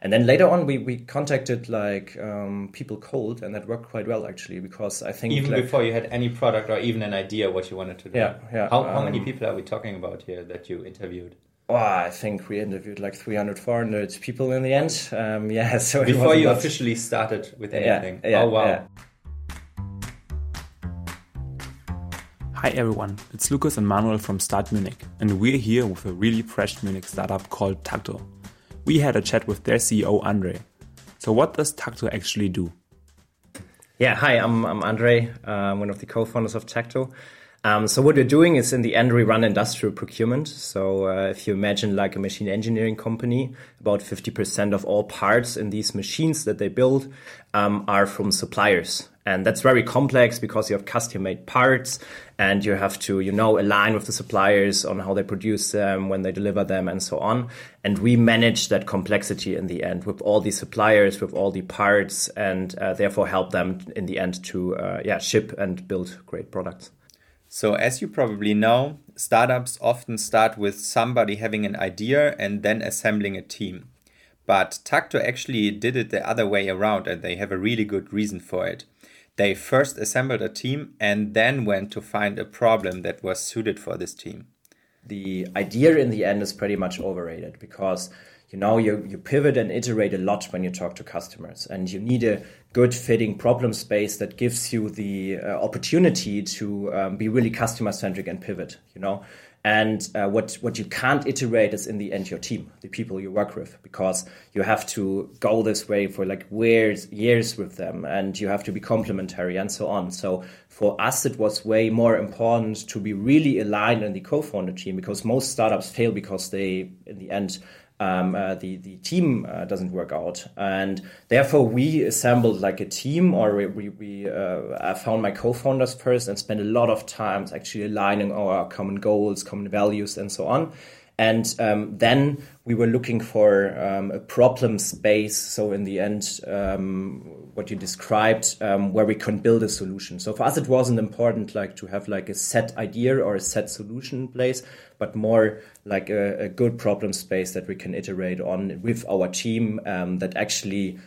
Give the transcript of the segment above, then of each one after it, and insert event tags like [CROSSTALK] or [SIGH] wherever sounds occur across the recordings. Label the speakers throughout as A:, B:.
A: And then later on, we, we contacted like um, people cold, and that worked quite well actually because I think
B: even
A: like,
B: before you had any product or even an idea what you wanted to do.
A: Yeah, yeah.
B: How, how many
A: um,
B: people are we talking about here that you interviewed?
A: Oh, I think we interviewed like 300, 400 people in the end. Um, [LAUGHS] yeah, so
B: Before you
A: lot.
B: officially started with
A: Yeah,
B: anything.
A: yeah,
B: oh wow.
A: yeah.
C: Hi everyone, it's Lucas and Manuel from Start Munich, and we're here with a really fresh Munich startup called Tacto. We had a chat with their CEO Andre. So, what does Tacto actually do?
A: Yeah, hi, I'm, I'm Andre, I'm one of the co-founders of Tacto. Um, so what we're doing is in the end we run industrial procurement. So uh, if you imagine like a machine engineering company, about 50% of all parts in these machines that they build um, are from suppliers. And that's very complex because you have custom made parts and you have to, you know, align with the suppliers on how they produce them, when they deliver them and so on. And we manage that complexity in the end with all the suppliers, with all the parts and uh, therefore help them in the end to, uh, yeah, ship and build great products.
D: So, as you probably know, startups often start with somebody having an idea and then assembling a team. But Tacto actually did it the other way around, and they have a really good reason for it. They first assembled a team and then went to find a problem that was suited for this team.
A: the idea in the end is pretty much overrated because you know you, you pivot and iterate a lot when you talk to customers and you need a good fitting problem space that gives you the uh, opportunity to um, be really customer centric and pivot you know? And uh, what what you can't iterate is in the end your team the people you work with because you have to go this way for like years years with them and you have to be complementary and so on. So for us it was way more important to be really aligned in the co-founder team because most startups fail because they in the end um, uh, the the team uh, doesn't work out, and therefore we assembled like a team, or we we, uh, I found my co-founders first and spent a lot of times actually aligning our common goals, common values, and so on. And um, then we were looking for um, a problem space. So in the end, um, what you described, um, where we can build a solution. So for us, it wasn't important like to have like a set idea or a set solution in place, but more like a, a good problem space that we can iterate on with our team um, that actually,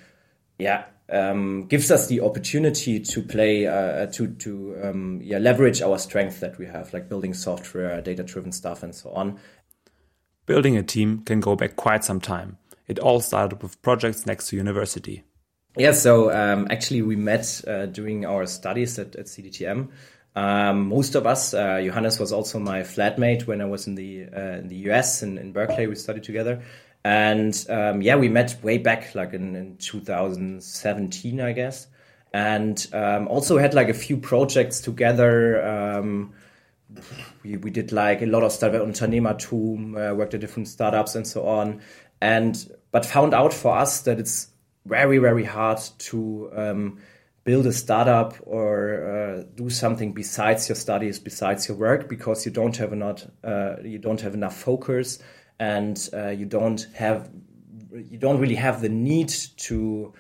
A: yeah, um, gives us the opportunity to play uh, to to um, yeah leverage our strength that we have, like building software, data driven stuff, and so on.
C: Building a team can go back quite some time. It all started with projects next to university.
A: Yeah, so um, actually we met uh, during our studies at, at CDTM. Um, most of us, uh, Johannes was also my flatmate when I was in the uh, in the US in, in Berkeley. We studied together, and um, yeah, we met way back, like in, in 2017, I guess, and um, also had like a few projects together. We, we did like a lot of stuff at Unternehmertum, uh, worked at different startups and so on, and but found out for us that it's very very hard to um, build a startup or uh, do something besides your studies, besides your work, because you don't have enough uh, you don't have enough focus, and uh, you don't have you don't really have the need to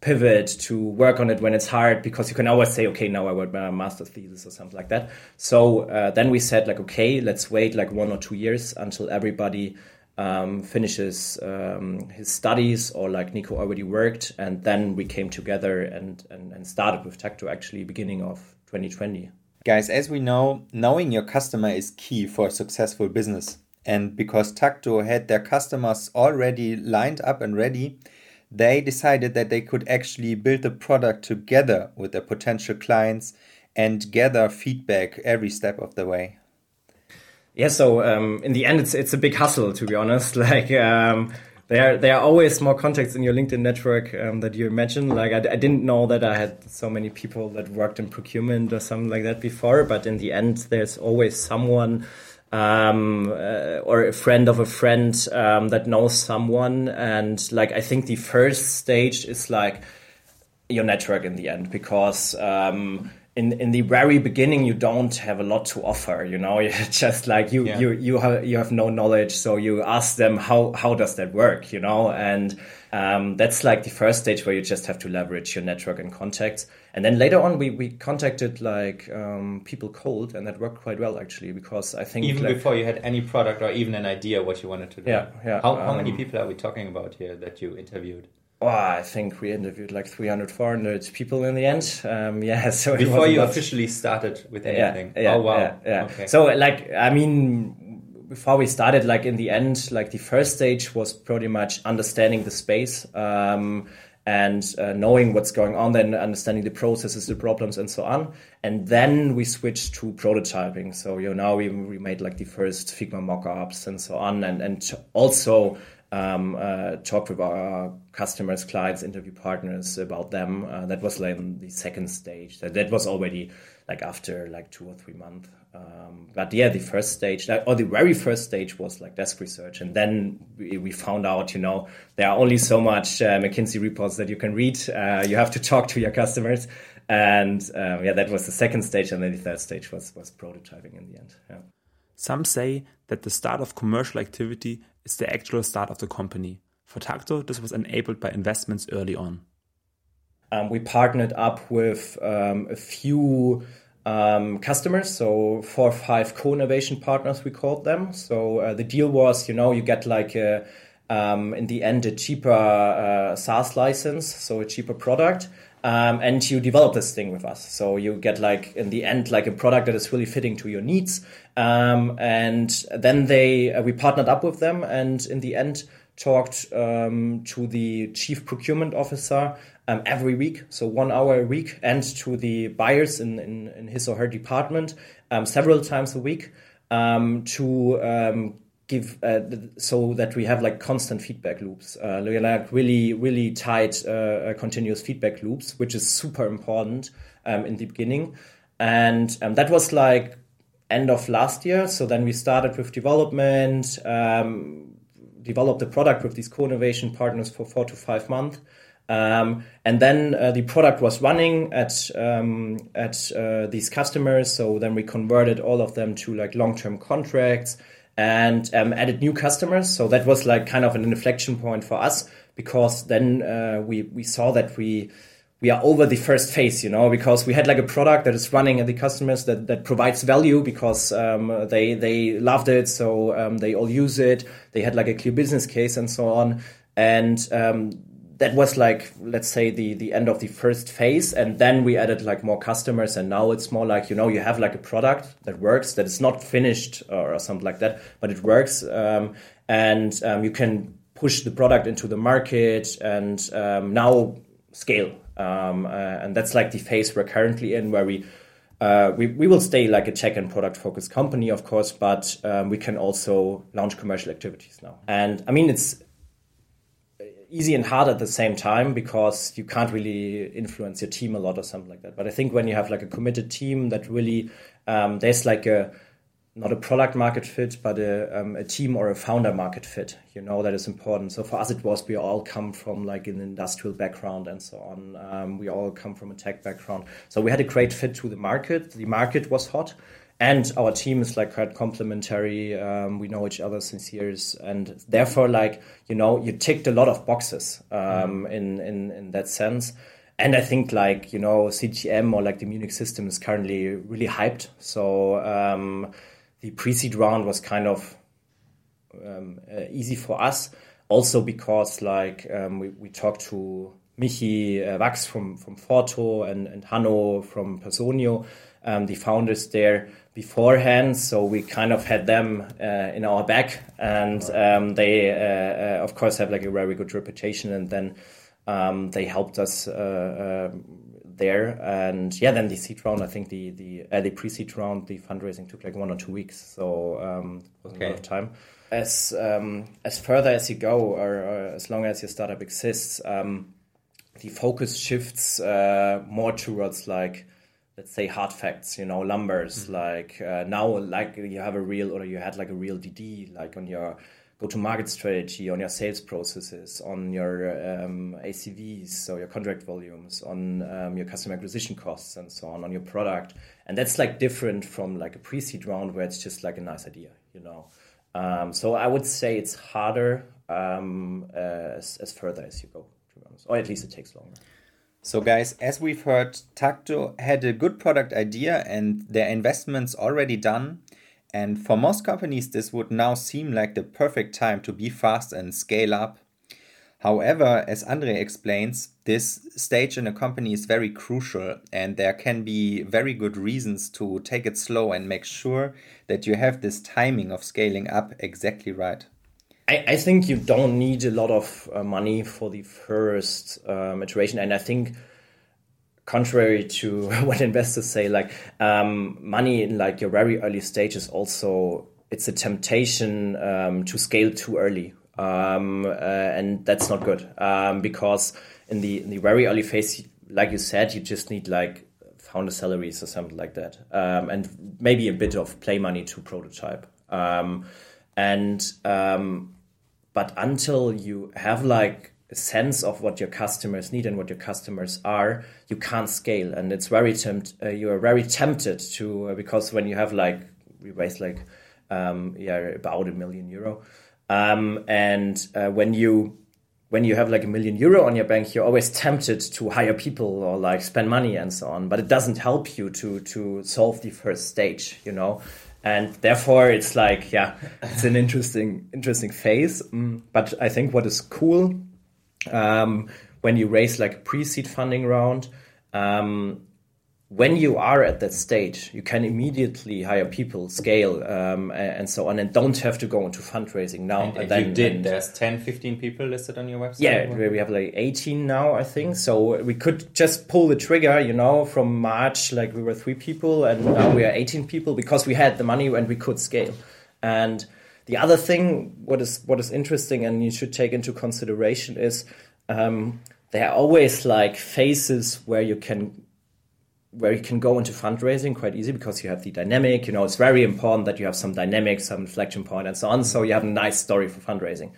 A: pivot to work on it when it's hard because you can always say okay now i work my master's thesis or something like that so uh, then we said like okay let's wait like one or two years until everybody um, finishes um, his studies or like nico already worked and then we came together and, and, and started with tacto actually beginning of 2020
D: Guys, as we know, knowing your customer is key for a successful business. And because Tacto had their customers already lined up and ready, they decided that they could actually build the product together with their potential clients and gather feedback every step of the way.
A: Yeah, so um, in the end, it's it's a big hustle to be honest. [LAUGHS] Like um, there there are always more contacts in your LinkedIn network um, that you imagine. Like I, I didn't know that I had so many people that worked in procurement or something like that before. But in the end, there's always someone um, uh, or a friend of a friend um, that knows someone. And like I think the first stage is like your network in the end because um, in in the very beginning you don't have a lot to offer you know? [LAUGHS] You just like you
B: Yeah.
A: you you have you have no knowledge. So you ask them how how does that work? you know? And um, that's like the first stage where you just have to leverage your network and contacts and then later on we we contacted like um, people cold and that worked quite well actually because i think
B: Even
A: like,
B: before you had any product or even an idea what you wanted to do.
A: Yeah, yeah,
B: How, how many
A: um,
B: people are we talking about here that you interviewed?
A: oh, i think we interviewed like 300 400 people in the end um, [LAUGHS] yeah so
B: Before you officially started with
A: yeah,
B: anything.
A: yeah,
B: oh wow.
A: yeah, yeah.
B: Okay.
A: So like I mean before we started like in the end like the first stage was pretty much understanding the space um, and uh, knowing what's going on then understanding the processes the problems and so on and then we switched to prototyping so you know now we, we made like the first figma mock-ups and so on and and also um, uh, talk with our customers, clients, interview partners about them. Uh, that was like the second stage. That, that was already like after like two or three months. Um, but yeah, the first stage, or the very first stage was like desk research. And then we, we found out, you know, there are only so much uh, McKinsey reports that you can read. Uh, you have to talk to your customers. And um, yeah, that was the second stage. And then the third stage was, was prototyping in the end. Yeah.
C: Some say that the start of commercial activity is the actual start of the company. For Tacto, this was enabled by investments early on.
A: Um, we partnered up with um, a few um, customers, so four or five co-innovation partners, we called them. So uh, the deal was, you know, you get like a, um, in the end a cheaper uh, SaaS license, so a cheaper product. Um, and you develop this thing with us. So you get like in the end like a product that is really fitting to your needs. Um, and then they uh, we partnered up with them, and in the end talked um, to the chief procurement officer um, every week, so one hour a week, and to the buyers in, in, in his or her department um, several times a week um, to um, give uh, so that we have like constant feedback loops, uh, like really really tight uh, uh, continuous feedback loops, which is super important um, in the beginning, and that was like end of last year. So then we started with development. Um, developed the product with these co-innovation partners for four to five months. Um, and then uh, the product was running at um, at uh, these customers. So then we converted all of them to like long-term contracts and um, added new customers. So that was like kind of an inflection point for us because then uh, we we saw that we we are over the first phase, you know, because we had like a product that is running at the customers that, that provides value because um, they they loved it, so um, they all use it. They had like a clear business case and so on, and um, that was like let's say the the end of the first phase, and then we added like more customers, and now it's more like you know you have like a product that works that is not finished or, or something like that, but it works, um, and um, you can push the product into the market and um, now scale um, uh, and that's like the phase we're currently in where we uh, we, we will stay like a tech and product focused company of course but um, we can also launch commercial activities now. And i mean it's easy and hard at the same time because you can't really influence your team a lot or something like that but i think when you have like a committed team that really um, there's like a not a product market fit, but a, um, a team or a founder market fit. You know that is important. So for us, it was we all come from like an industrial background and so on. Um, we all come from a tech background, so we had a great fit to the market. The market was hot, and our team is like quite complementary. Um, we know each other since years, and therefore, like you know, you ticked a lot of boxes um, in in in that sense. And I think like you know CDTM or like the Munich system is currently really hyped. So um, the pre-seed round was kind of um, uh, easy for us, also because like um, we, we talked to Michi uh, Wax from from Forto and and Hanno from Personio, um, the founders there beforehand. So we kind of had them uh, in our back, and um, they uh, uh, of course have like a very good reputation, and then um, they helped us. Uh, um, there. And yeah then the seed round i think the the uh, the pre-seed round the fundraising took like one or two weeks. So um it was a lot of time. As um as further as you go or, or as long as your startup exists um the focus shifts uh, more towards like let's say hard facts you know numbers like uh, now like you have a real or you had like a real dd like on your go-to-market strategy, on your sales processes, on your um, ACVs, so your contract volumes, on um, your customer acquisition costs, and so on, on your product. And that's like different from like a pre-seed round where it's just like a nice idea, you know. Um, so I would say it's harder um, as, as further as you go, to be honest, or at least it takes longer.
D: So, guys, as we've heard, Tacto had a good product idea and their investments already done. And for most companies, this would now seem like the perfect time to be fast and scale up. However, as Andre explains, this stage in a company is very crucial, and there can be very good reasons to take it slow and make sure that you have this timing of scaling up exactly right.
A: I, I think you don't need a lot of uh, money for the first um, iteration, and I think contrary to [LAUGHS] what investors say, like um, money in like your very early stages also it's a temptation um, to scale too early, um, uh, and that's not good um, because in the in the very early phase, like you said, you just need like founder salaries or something like that, um, and maybe a bit of play money to prototype, um, and but until you have like a sense of what your customers need and what your customers are, you can't scale, and it's very tempt. Uh, you are very tempted to uh, because when you have like we raised like um, yeah about a million euro, um, and uh, when you when you have like a million euro on your bank, you're always tempted to hire people or like spend money and so on. But it doesn't help you to to solve the first stage, you know and therefore it's like yeah it's an interesting interesting phase. Mm, but i think what is cool um, when you raise like pre-seed funding round um, when you are at that stage, you can immediately hire people, scale, um, and so on, and don't have to go into fundraising now.
B: And, and then, you did. And, There's 10, 15 people listed on your website?
A: Yeah, we have like 18 now, I think. So we could just pull the trigger, you know, from March, like we were three people, and now we are 18 people because we had the money and we could scale. And the other thing, what is what is interesting and you should take into consideration is um, there are always like phases where you can where you can go into fundraising quite easy because you have the dynamic. You know, it's very important that you have some dynamic, some inflection point, and so on. So you have a nice story for fundraising.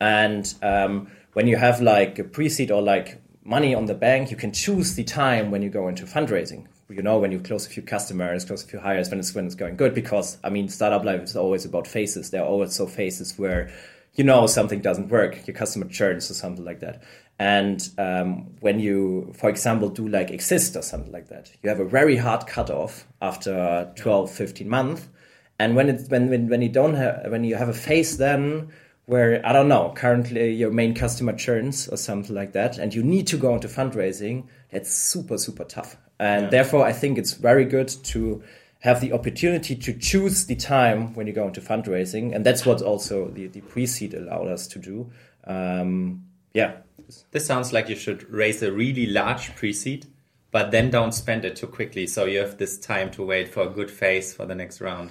A: And um, when you have like a pre-seed or like money on the bank, you can choose the time when you go into fundraising. You know, when you close a few customers, close a few hires, when it's when it's going good. Because I mean, startup life is always about phases. There are also phases where you know something doesn't work, your customer churns or something like that. And um, when you, for example, do like exist or something like that, you have a very hard cutoff after 12, 15 months. And when it's when, when when you don't have when you have a phase then where I don't know, currently your main customer churns or something like that, and you need to go into fundraising, it's super, super tough. And yeah. therefore I think it's very good to have the opportunity to choose the time when you go into fundraising. And that's what also the, the pre-seed allowed us to do. Um, yeah.
B: This sounds like you should raise a really large pre-seed, but then don't spend it too quickly. So you have this time to wait for a good phase for the next round.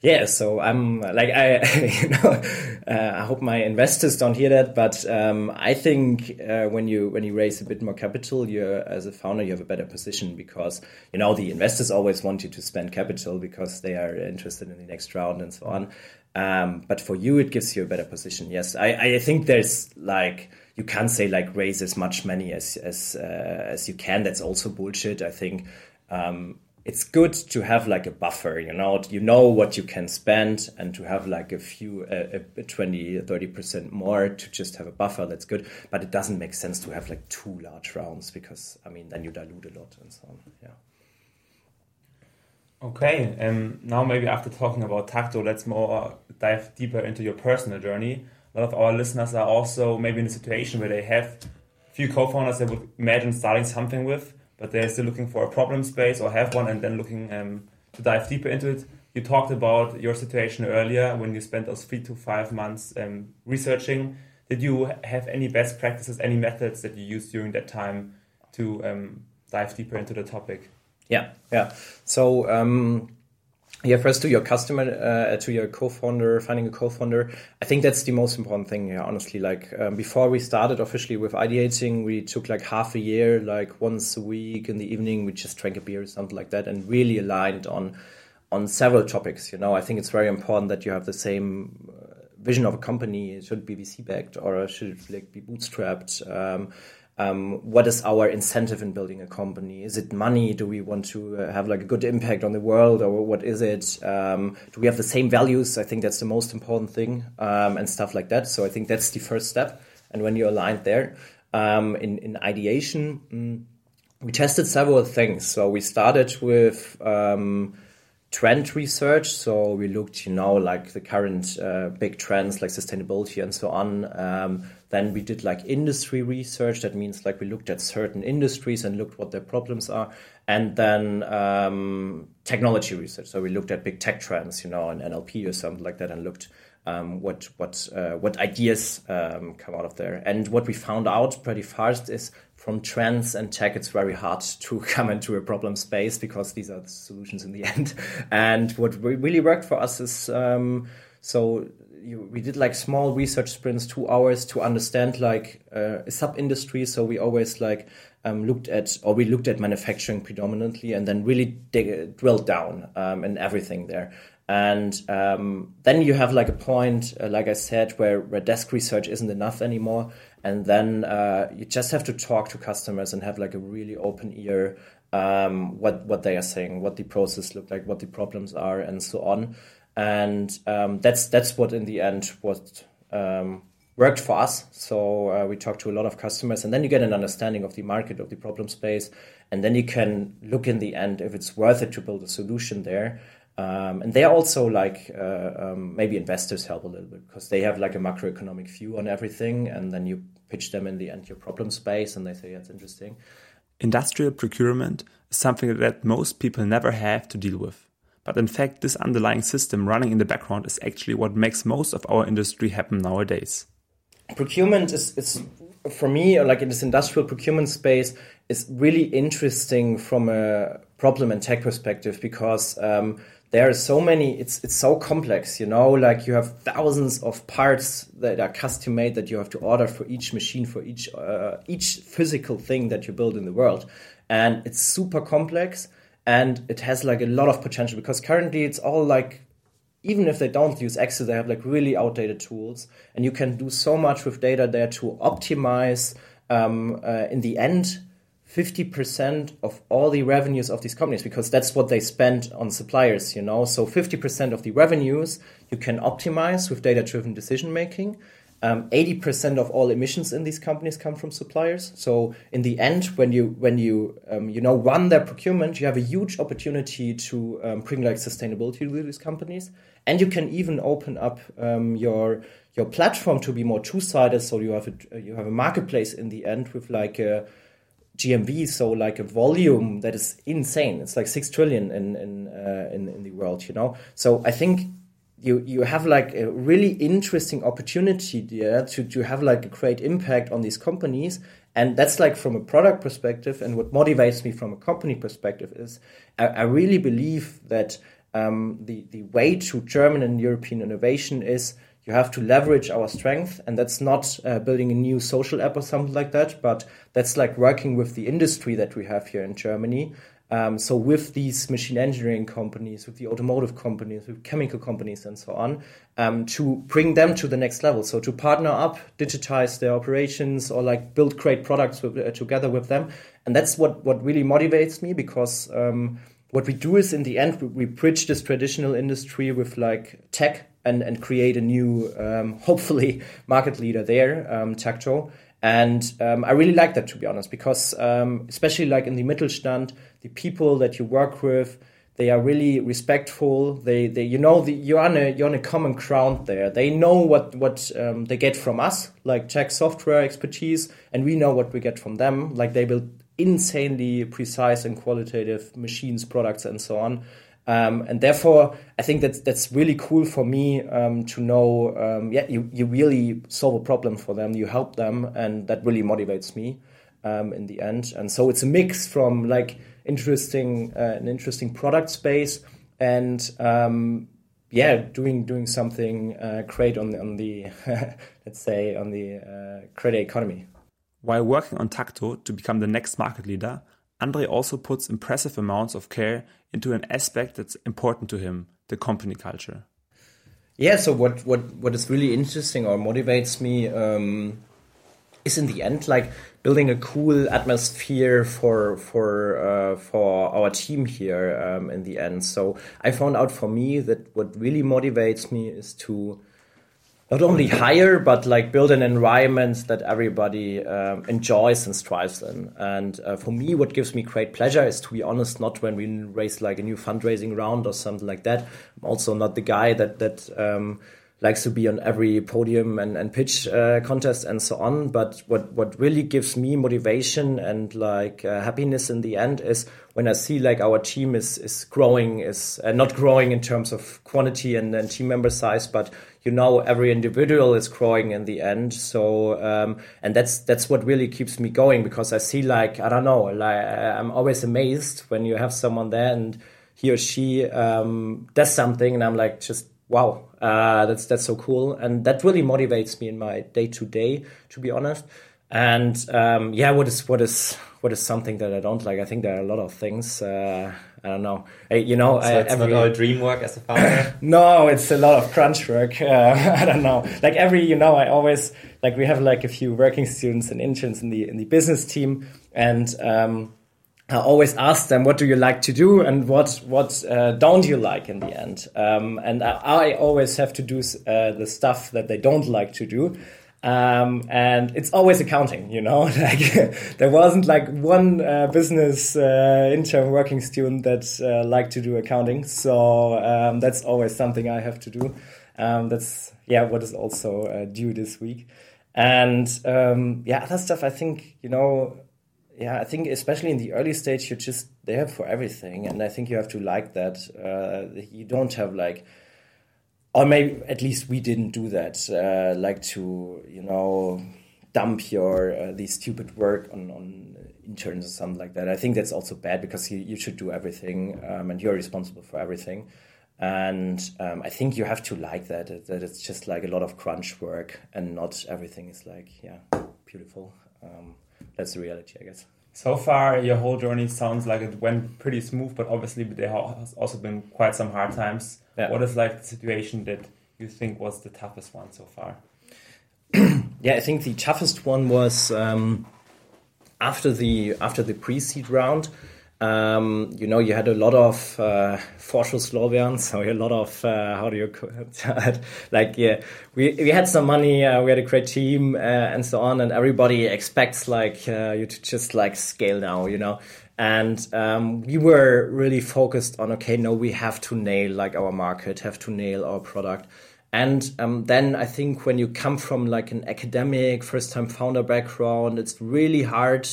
A: Yeah, so I'm like I, [LAUGHS] you know, uh, I hope my investors don't hear that, but um, I think uh, when you when you raise a bit more capital, you as a founder you have a better position because you know the investors always want you to spend capital because they are interested in the next round and so on. Um, but for you, it gives you a better position. Yes, I, I think there's like you can't say like raise as much money as as uh, as you can. That's also bullshit. I think um, it's good to have like a buffer. You know, you know what you can spend, and to have like a few uh, a 20 30 percent more to just have a buffer. That's good, but it doesn't make sense to have like two large rounds because I mean then you dilute a lot and so on. Yeah.
C: Okay, um, now maybe after talking about Tacto, let's more dive deeper into your personal journey a lot of our listeners are also maybe in a situation where they have a few co-founders they would imagine starting something with, but they're still looking for a problem space or have one and then looking um, to dive deeper into it. You talked about your situation earlier when you spent those three to five months um, researching. Did you have any best practices, any methods that you used during that time to um, dive deeper into the topic?
A: Yeah, yeah. So um, yeah first to your customer uh, to your co-founder finding a co-founder i think that's the most important thing yeah honestly. Like um, before we started officially with ideating we took like half a year like once a week in the evening we just drank a beer or something like that and really aligned on on several topics you know. I think it's very important that you have the same uh, vision of a company. Should be VC backed or should it like be bootstrapped? Um, um, what is our incentive in building a company? Is it money? Do we want to uh, have like a good impact on the world, or what is it? Um, do we have the same values? I think that's the most important thing, um, and stuff like that. So I think that's the first step. And when you're aligned there, um, in in ideation, mm, we tested several things. So we started with um, trend research. So we looked, you know, like the current uh, big trends like sustainability and so on. Um, then we did like industry research. That means like we looked at certain industries and looked what their problems are. And then um, technology research. So we looked at big tech trends, you know, and NLP or something like that, and looked um, what what uh, what ideas um, come out of there. And what we found out pretty fast is from trends and tech, it's very hard to [LAUGHS] come into a problem space because these are the solutions in the [LAUGHS] end. And what really worked for us is um, so you, we did like small research sprints, two hours to understand like uh, a sub industry. So we always like um, looked at, or we looked at manufacturing predominantly, and then really dig, drilled down um, in everything there. And um, then you have like a point, uh, like I said, where, where desk research isn't enough anymore. And then uh, you just have to talk to customers and have like a really open ear um, what what they are saying, what the process look like, what the problems are, and so on and um, that's that's what in the end what um, worked for us. So uh, we talked to a lot of customers, and then you get an understanding of the market of the problem space, and then you can look in the end if it's worth it to build a solution there. Um, and they are also like uh, um, maybe investors help a little bit because they have like a macroeconomic view on everything, and then you pitch them in the end your problem space, and they say that's interesting.
C: Industrial procurement is something that most people never have to deal with. But in fact, this underlying system running in the background is actually what makes most of our industry happen nowadays.
A: Procurement is, is for me, like in this industrial procurement space, is really interesting from a problem and tech perspective because um, there are so many. It's it's so complex, you know. Like you have thousands of parts that are custom made that you have to order for each machine for each uh, each physical thing that you build in the world, and it's super complex and it has like a lot of potential because currently it's all like even if they don't use Excel, they have like really outdated tools, and you can do so much with data there to optimize. Um, uh, in the end, fifty percent of all the revenues of these companies, because that's what they spend on suppliers. You know, so fifty percent of the revenues you can optimize with data-driven decision making. Um, 80% of all emissions in these companies come from suppliers. So in the end, when you when you um, you know run their procurement, you have a huge opportunity to um, bring like sustainability to these companies, and you can even open up um, your your platform to be more two sided. So you have a you have a marketplace in the end with like a GMV, so like a volume that is insane. It's like six trillion in in uh, in, in the world, you know. So I think you you have like a really interesting opportunity there to to have like a great impact on these companies. And that's like from a product perspective. And what motivates me from a company perspective is i, I really believe that um, the the way to german and european innovation is you have to leverage our strength. And that's not uh, building a new social app or something like that but that's like working with the industry that we have here in germany um, so with these machine engineering companies, with the automotive companies, with chemical companies, and so on, um, to bring them to the next level. So to partner up, digitize their operations, or like build great products with, uh, together with them, and that's what what really motivates me because. Um, what we do is in the end we, bridge this traditional industry with like tech and, and create a new um, [LAUGHS] hopefully market leader there um, Tacto and um, I really like that to be honest because um, especially like in the Mittelstand the people that you work with they are really respectful. They they you know the, you're on a you're on a common ground there. They know what what um, they get from us like tech software expertise and we know what we get from them. Like they build insanely precise and qualitative machines products and so on um, and therefore, I think that's that's really cool for me um, to know. Um, yeah, you, you really solve a problem for them, you help them, and that really motivates me um, in the end. And so it's a mix from like interesting uh, an interesting product space and um, yeah doing doing something uh, great on the, on the [LAUGHS] let's say on the uh, creator economy
C: while working on Tacto to become the next market leader Andre also puts impressive amounts of care into an aspect that's important to him the company culture
A: Yeah. So what what what is really interesting or motivates me um, is in the end like building a cool atmosphere for for uh, for our team here um, in the end. So I found out for me that what really motivates me is to not only hire but like build an environment that everybody um, enjoys and strives in. And uh, for me what gives me great pleasure is to be honest not when we raise like a new fundraising round or something like that. I'm also not the guy that that um, likes to be on every podium and, and pitch uh, contest and so on. But what what really gives me motivation and like uh, happiness in the end is when i see like our team is is growing is uh, not growing in terms of quantity and, and team member size but you know every individual is growing in the end. So um, and that's that's what really keeps me going because i see like i don't know like i'm always amazed when you have someone there and he or she um, does something and i'm like just wow uh, that's that's so cool and that really motivates me in my day to day to be honest and um, yeah what is what is what is something that i don't like i think there are a lot of things uh, I don't know. you know,
B: so it's every, not all dream work as a founder. [COUGHS]
A: no, it's a lot of crunch work. Uh, [LAUGHS] I don't know. Like every, you know, I always like we have like a few working students and interns in the in the business team, and um, I always ask them, "What do you like to do, and what what uh, don't you like in the end?" Um, and I, I, always have to do uh, the stuff that they don't like to do. Um, and it's always accounting, you know. [LAUGHS] Like there wasn't like one uh, business uh, intern working student that uh, liked to do accounting, so um, that's always something I have to do. Um, that's yeah, what is also uh, due this week, and um, yeah, other stuff. I think you know, yeah, I think especially in the early stage, you're just there for everything, and I think you have to like that. Uh, you don't have like or maybe at least we didn't do that. Uh, like to you know dump your uh, the stupid work on on interns or something like that. I think that's also bad because you, you should do everything um, and you're responsible for everything. And um, I think you have to like that that it's just like a lot of crunch work and not everything is like yeah beautiful. Um, that's the reality, I guess.
C: So far your whole journey sounds like it went pretty smooth but obviously there has also been quite some hard times. Yeah. what is like the situation that you think was the toughest one so far? [CLEARS THROAT]
A: Yeah i think the toughest one was um, after the after the pre-seed round um, you know, you had a lot of uh, Vorschusslorbeeren, so a lot of uh, how do you [LAUGHS] like, yeah, we we had some money, uh, we had a great team, uh, and so on, and everybody expects like uh, you to just like scale now, you know. And um, we were really focused on okay, no, we have to nail like our market, have to nail our product. And um, then I think when you come from like an academic first time founder background, it's really hard.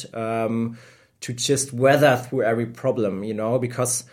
A: To just weather through every problem, you know, because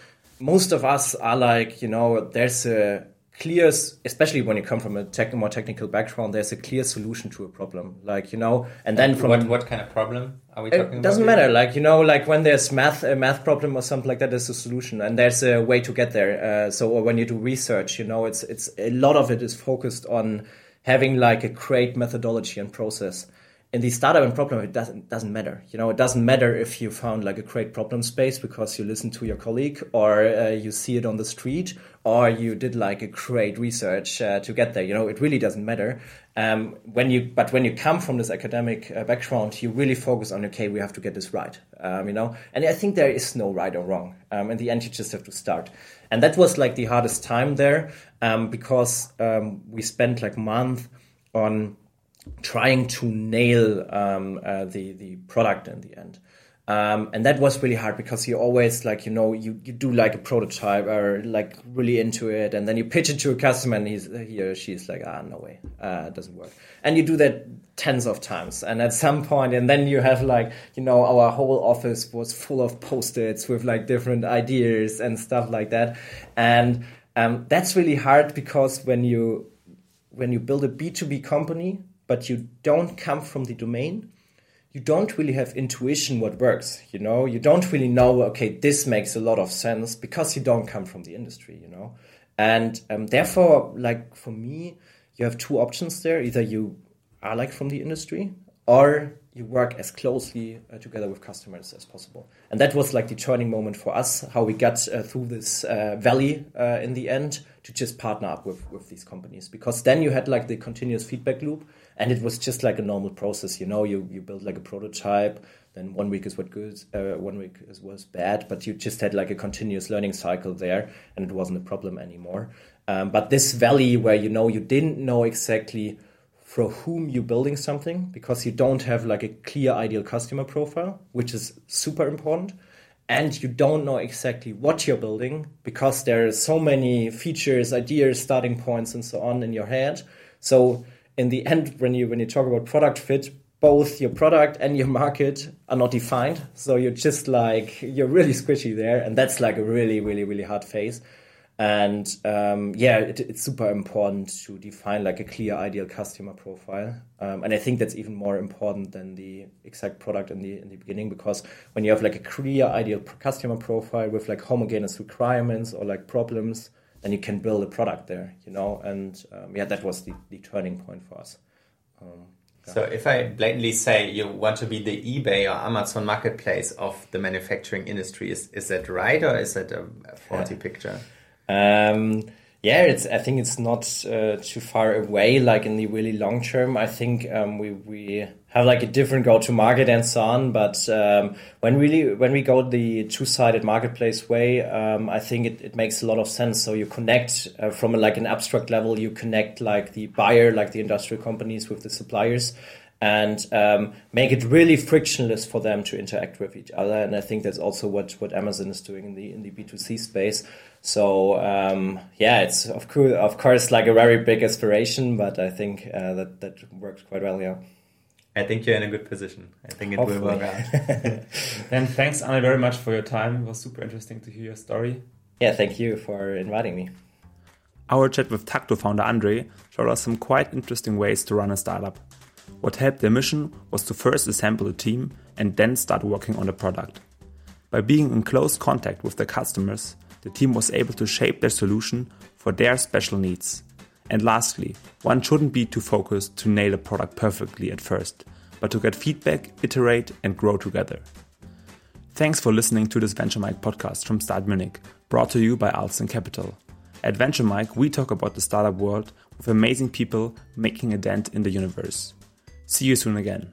A: most of us are like, you know, there's a clear, especially when you come from a tech, more technical background, there's a clear solution to a problem, like you know, and then from
B: what what kind of problem are we talking? About?
A: It doesn't matter, like you know, like when there's math a math problem or something like that, there's a solution, and there's a way to get there. Uh, so when you do research, you know, it's it's a lot of it is focused on having like a great methodology and process in the startup and problem, it doesn't doesn't matter. You know, it doesn't matter if you found like a great problem space because you listened to your colleague, or uh, you see it on the street, or you did like a great research uh, to get there. You know, it really doesn't matter. Um, when you but when you come from this academic uh, background, you really focus on okay, we have to get this right. Um, you know, and I think there is no right or wrong. Um, in the end, you just have to start, and that was like the hardest time there um, because um, we spent like month on trying to nail um, uh, the the product in the end. Um, and that was really hard because you always like you know you, you do like a prototype or like really into it and then you pitch it to a customer and he's he or she's like ah no way. Uh, it doesn't work. And you do that tens of times. And at some point and then you have like you know our whole office was full of post-its with like different ideas and stuff like that. And um, that's really hard because when you when you build a b2b company but you don't come from the domain, you don't really have intuition what works. You know, you don't really know. Okay, this makes a lot of sense because you don't come from the industry. You know, and um, therefore, like for me, you have two options there. Either you are like from the industry, or you work as closely uh, together with customers as possible. And that was like the turning moment for us, how we got uh, through this uh, valley uh, in the end to just partner up with, with these companies. Because then you had like the continuous feedback loop and it was just like a normal process. You know, you, you build like a prototype, then one week is what good, uh, one week is, was bad, but you just had like a continuous learning cycle there and it wasn't a problem anymore. Um, but this valley where, you know, you didn't know exactly – for whom you're building something because you don't have like a clear ideal customer profile, which is super important. And you don't know exactly what you're building because there are so many features, ideas, starting points, and so on in your head. So in the end, when you when you talk about product fit, both your product and your market are not defined. So you're just like you're really squishy there, and that's like a really, really, really hard phase. And um, yeah, it, it's super important to define like a clear ideal customer profile. Um, and I think that's even more important than the exact product in the in the beginning because when you have like a clear ideal customer profile with like homogeneous requirements or like problems, then you can build a product there, you know. And um, yeah, that was the, the turning point for us. Um,
B: yeah. So if I blatantly say you want to be the eBay or Amazon marketplace of the manufacturing industry, is is that right or is that a faulty yeah. picture?
A: Um, yeah, it's. I think it's not uh, too far away. Like in the really long term, I think um, we we have like a different go to market and so on. But um, when really when we go the two sided marketplace way, um, I think it, it makes a lot of sense. So you connect uh, from a, like an abstract level. You connect like the buyer, like the industrial companies, with the suppliers, and um, make it really frictionless for them to interact with each other. And I think that's also what what Amazon is doing in the in the B two C space. So um, yeah, it's of course, of course like a very big aspiration, but I think uh, that that works quite well. Yeah.
B: I think you're in a good position. I think it Hopefully. will work out. [LAUGHS]
C: then thanks, Anne, very much for your time. It was super interesting to hear your story.
A: Yeah, thank you for inviting me.
C: Our chat with Tacto founder Andre showed us some quite interesting ways to run a startup. What helped their mission was to first assemble a team and then start working on the product. By being in close contact with their customers, the team was able to shape their solution for their special needs. And lastly, one shouldn't be too focused to nail a product perfectly at first, but to get feedback, iterate, and grow together. Thanks for listening to this Venture Mike podcast from Start Munich, brought to you by Alstin Capital. At Venture Mike, we talk about the startup world with amazing people making a dent in the universe. See you soon again.